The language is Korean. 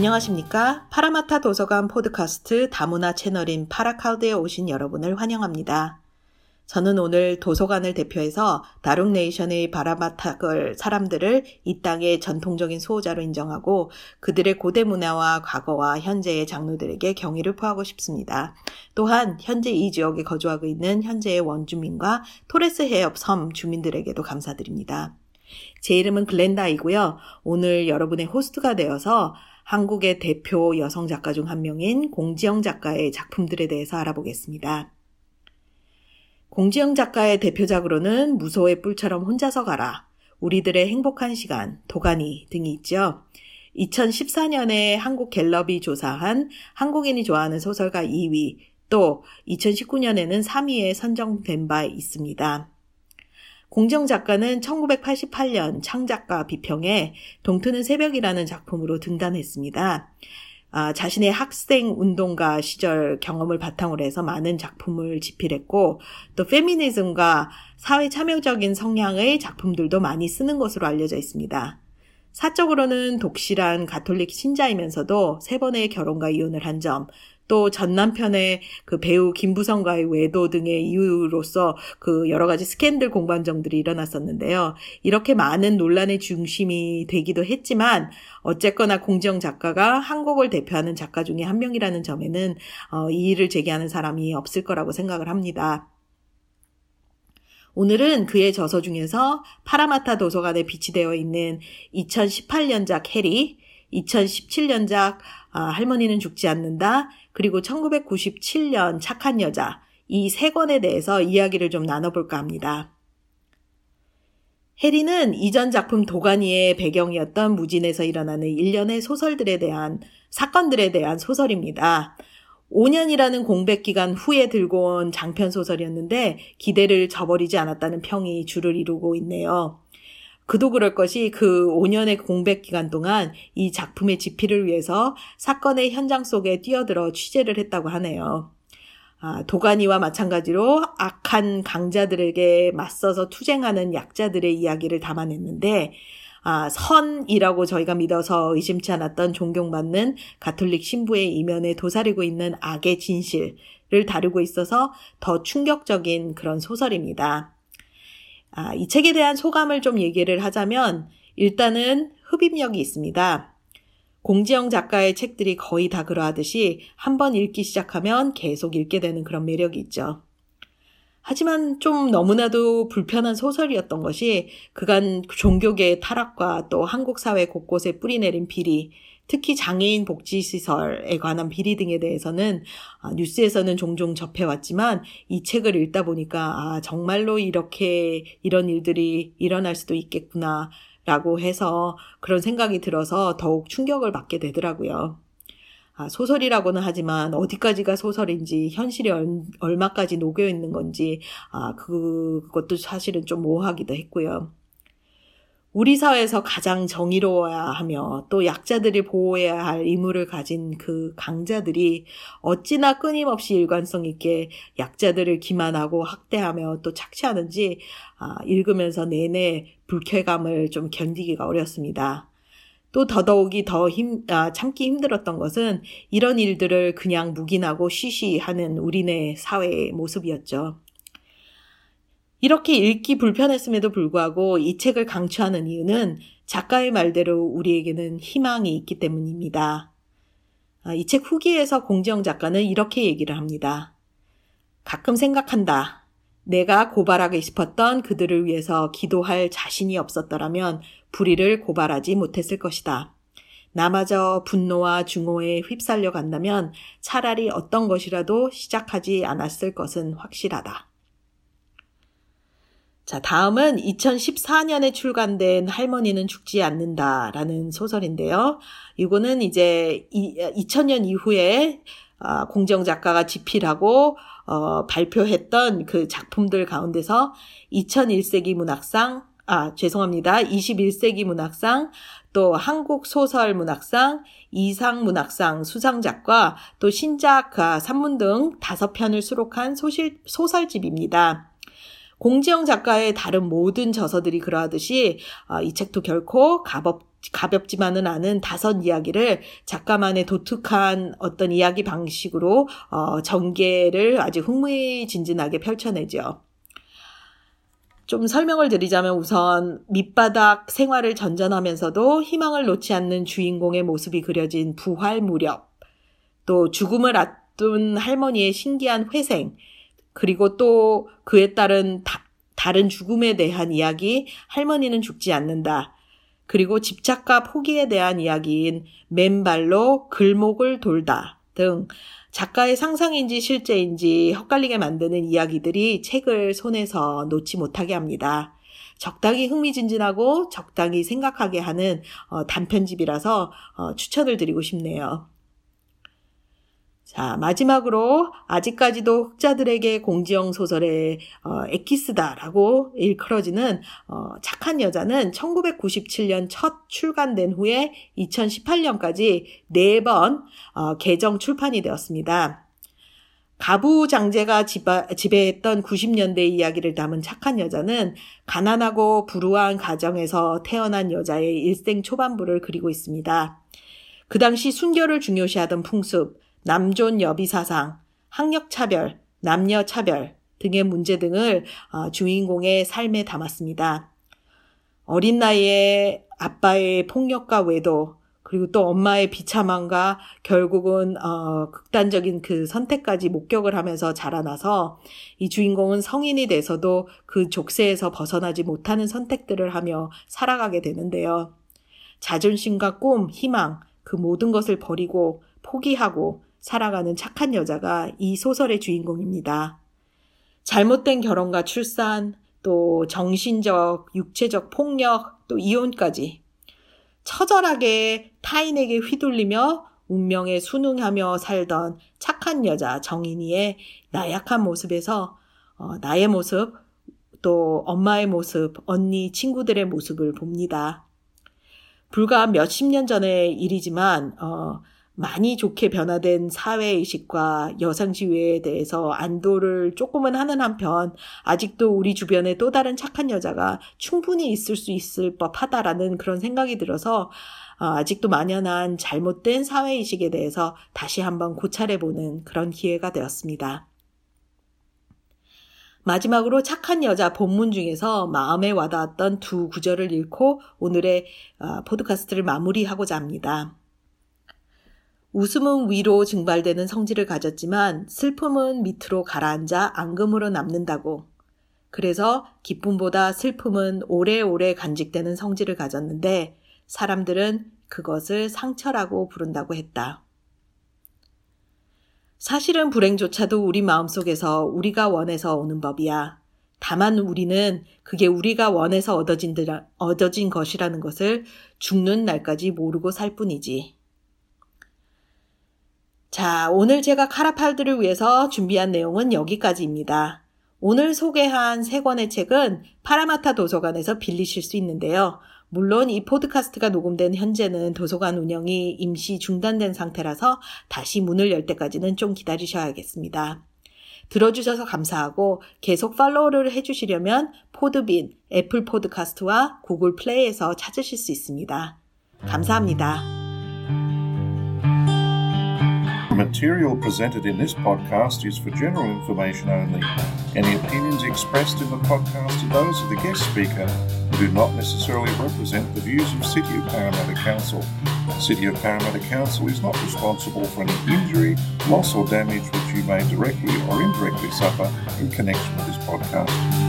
안녕하십니까? 파라마타 도서관 포드카스트 다문화 채널인 파라카우드에 오신 여러분을 환영합니다. 저는 오늘 도서관을 대표해서 다룩 Nation의 바라마타걸 사람들을 이 땅의 전통적인 수호자로 인정하고 그들의 고대 문화와 과거와 현재의 장로들에게 경의를 표하고 싶습니다. 또한 현재 이 지역에 거주하고 있는 현재의 원주민과 토레스 해협 섬 주민들에게도 감사드립니다. 제 이름은 글렌다이고요. 오늘 여러분의 호스트가 되어서 한국의 대표 여성 작가 중 한 명인 공지영 작가의 작품들에 대해서 알아보겠습니다. 공지영 작가의 대표작으로는 무소의 뿔처럼 혼자서 가라, 우리들의 행복한 시간, 도가니 등이 있죠. 2014년에 한국 갤럽이 조사한 한국인이 좋아하는 소설가 2위, 또 2019년에는 3위에 선정된 바 있습니다. 공정 작가는 1988년 창작가 비평에 동트는 새벽이라는 작품으로 등단했습니다. 아, 자신의 학생 운동가 시절 경험을 바탕으로 해서 많은 작품을 집필했고 또 페미니즘과 사회 참여적인 성향의 작품들도 많이 쓰는 것으로 알려져 있습니다. 사적으로는 독실한 가톨릭 신자이면서도 세 번의 결혼과 이혼을 한 점, 또 전 남편의 그 배우 김부성과의 외도 등의 이유로서 그 여러 가지 스캔들 공방정들이 일어났었는데요. 이렇게 많은 논란의 중심이 되기도 했지만 어쨌거나 공정 작가가 한국을 대표하는 작가 중에 한 명이라는 점에는 어, 이의를 제기하는 사람이 없을 거라고 생각을 합니다. 오늘은 그의 저서 중에서 파라마타 도서관에 비치되어 있는 2018년작 해리, 2017년작 아, 할머니는 죽지 않는다, 그리고 1997년 착한 여자 이 세 권에 대해서 이야기를 좀 나눠볼까 합니다. 해리는 이전 작품 도가니의 배경이었던 무진에서 일어나는 일련의 소설들에 대한 사건들에 대한 소설입니다. 5년이라는 공백 기간 후에 들고 온 장편 소설이었는데 기대를 저버리지 않았다는 평이 주를 이루고 있네요. 그도 그럴 것이 그 5년의 공백 기간 동안 이 작품의 집필을 위해서 사건의 현장 속에 뛰어들어 취재를 했다고 하네요. 아, 도가니와 마찬가지로 악한 강자들에게 맞서서 투쟁하는 약자들의 이야기를 담아냈는데, 아, 선이라고 저희가 믿어서 의심치 않았던 존경받는 가톨릭 신부의 이면에 도사리고 있는 악의 진실을 다루고 있어서 더 충격적인 그런 소설입니다. 아, 이 책에 대한 소감을 좀 얘기를 하자면 일단은 흡입력이 있습니다. 공지영 작가의 책들이 거의 다 그러하듯이 한 번 읽기 시작하면 계속 읽게 되는 그런 매력이 있죠. 하지만 좀 너무나도 불편한 소설이었던 것이 그간 종교계의 타락과 또 한국 사회 곳곳에 뿌리내린 비리, 특히 장애인 복지시설에 관한 비리 등에 대해서는 아, 뉴스에서는 종종 접해왔지만 이 책을 읽다 보니까 아, 정말로 이렇게 이런 일들이 일어날 수도 있겠구나 라고 해서 그런 생각이 들어서 더욱 충격을 받게 되더라고요. 아, 소설이라고는 하지만 어디까지가 소설인지 현실이 얼, 얼마까지 녹여 있는 건지 아, 그, 그것도 사실은 좀 모호하기도 했고요. 우리 사회에서 가장 정의로워야 하며 또 약자들이 보호해야 할 의무를 가진 그 강자들이 어찌나 끊임없이 일관성 있게 약자들을 기만하고 학대하며 또 착취하는지 아, 읽으면서 내내 불쾌감을 좀 견디기가 어렵습니다. 또 더더욱이 더 힘, 아, 참기 힘들었던 것은 이런 일들을 그냥 묵인하고 쉬쉬하는 우리네 사회의 모습이었죠. 이렇게 읽기 불편했음에도 불구하고 이 책을 강추하는 이유는 작가의 말대로 우리에게는 희망이 있기 때문입니다. 아, 이책 후기에서 공지영 작가는 이렇게 얘기를 합니다. 가끔 생각한다. 내가 고발하고 싶었던 그들을 위해서 기도할 자신이 없었더라면 불의를 고발하지 못했을 것이다. 나마저 분노와 증오에 휩쓸려 간다면 차라리 어떤 것이라도 시작하지 않았을 것은 확실하다. 자, 다음은 2014년에 출간된 할머니는 죽지 않는다 라는 소설인데요. 이거는 이제 2000년 이후에 어, 공정 작가가 집필하고 어, 발표했던 그 작품들 가운데서 2001세기 문학상, 아, 죄송합니다. 21세기 문학상, 또 한국 소설 문학상, 이상 문학상 수상작과 또 신작 산문 등 다섯 편을 수록한 소실, 소설집입니다. 공지영 작가의 다른 모든 저서들이 그러하듯이 어, 이 책도 결코 값없 가볍지만은 않은 다섯 이야기를 작가만의 독특한 어떤 이야기 방식으로 어, 전개를 아주 흥미진진하게 펼쳐내죠. 좀 설명을 드리자면 우선 밑바닥 생활을 전전하면서도 희망을 놓지 않는 주인공의 모습이 그려진 부활 무렵, 또 죽음을 앞둔 할머니의 신기한 회생, 그리고 또 그에 따른 다, 다른 죽음에 대한 이야기, 할머니는 죽지 않는다. 그리고 집착과 포기에 대한 이야기인 맨발로 글목을 돌다 등 작가의 상상인지 실제인지 헛갈리게 만드는 이야기들이 책을 손에서 놓지 못하게 합니다. 적당히 흥미진진하고 적당히 생각하게 하는 어, 단편집이라서 어, 추천을 드리고 싶네요. 자, 마지막으로 아직까지도 흑자들에게 공지영 소설의 어, 에키스다라고 일컬어지는 어, 착한 여자는 1997년 첫 출간된 후에 2018년까지 4번 어, 개정 출판이 되었습니다. 가부 장제가 지배했던 90년대 이야기를 담은 착한 여자는 가난하고 불우한 가정에서 태어난 여자의 일생 초반부를 그리고 있습니다. 그 당시 순결을 중요시하던 풍습, 남존 여비 사상, 학력 차별, 남녀 차별 등의 문제 등을 어, 주인공의 삶에 담았습니다. 어린 나이에 아빠의 폭력과 외도, 그리고 또 엄마의 비참함과 결국은 어, 극단적인 그 선택까지 목격을 하면서 자라나서 이 주인공은 성인이 돼서도 그 족쇄에서 벗어나지 못하는 선택들을 하며 살아가게 되는데요. 자존심과 꿈, 희망, 그 모든 것을 버리고 포기하고 살아가는 착한 여자가 이 소설의 주인공입니다. 잘못된 결혼과 출산, 또 정신적, 육체적 폭력, 또 이혼까지 처절하게 타인에게 휘둘리며 운명에 순응하며 살던 착한 여자 정인이의 나약한 모습에서 어, 나의 모습, 또 엄마의 모습, 언니, 친구들의 모습을 봅니다. 불과 몇십 년 전의 일이지만 어, 많이 좋게 변화된 사회의식과 여성지위에 대해서 안도를 조금은 하는 한편 아직도 우리 주변에 또 다른 착한 여자가 충분히 있을 수 있을 법하다라는 그런 생각이 들어서 어, 아직도 만연한 잘못된 사회의식에 대해서 다시 한번 고찰해보는 그런 기회가 되었습니다. 마지막으로 착한 여자 본문 중에서 마음에 와닿았던 두 구절을 읽고 오늘의 어, 포드카스트를 마무리하고자 합니다. 웃음은 위로 증발되는 성질을 가졌지만 슬픔은 밑으로 가라앉아 앙금으로 남는다고. 그래서 기쁨보다 슬픔은 오래오래 간직되는 성질을 가졌는데 사람들은 그것을 상처라고 부른다고 했다. 사실은 불행조차도 우리 마음속에서 우리가 원해서 오는 법이야. 다만 우리는 그게 우리가 원해서 얻어진, 얻어진 것이라는 것을 죽는 날까지 모르고 살 뿐이지. 자, 오늘 제가 카라팔드를 위해서 준비한 내용은 여기까지입니다. 오늘 소개한 세 권의 책은 파라마타 도서관에서 빌리실 수 있는데요. 물론 이 포드카스트가 녹음된 현재는 도서관 운영이 임시 중단된 상태라서 다시 문을 열 때까지는 좀 기다리셔야겠습니다. 들어주셔서 감사하고 계속 팔로우를 해주시려면 Podbean, 애플 포드카스트와 구글 플레이에서 찾으실 수 있습니다. 감사합니다. Material presented in this podcast is for general information only. Any opinions expressed in the podcast are those of the guest speaker and do not necessarily represent the views of City of Parramatta Council. City of Parramatta Council is not responsible for any injury, loss or damage which you may directly or indirectly suffer in connection with this podcast.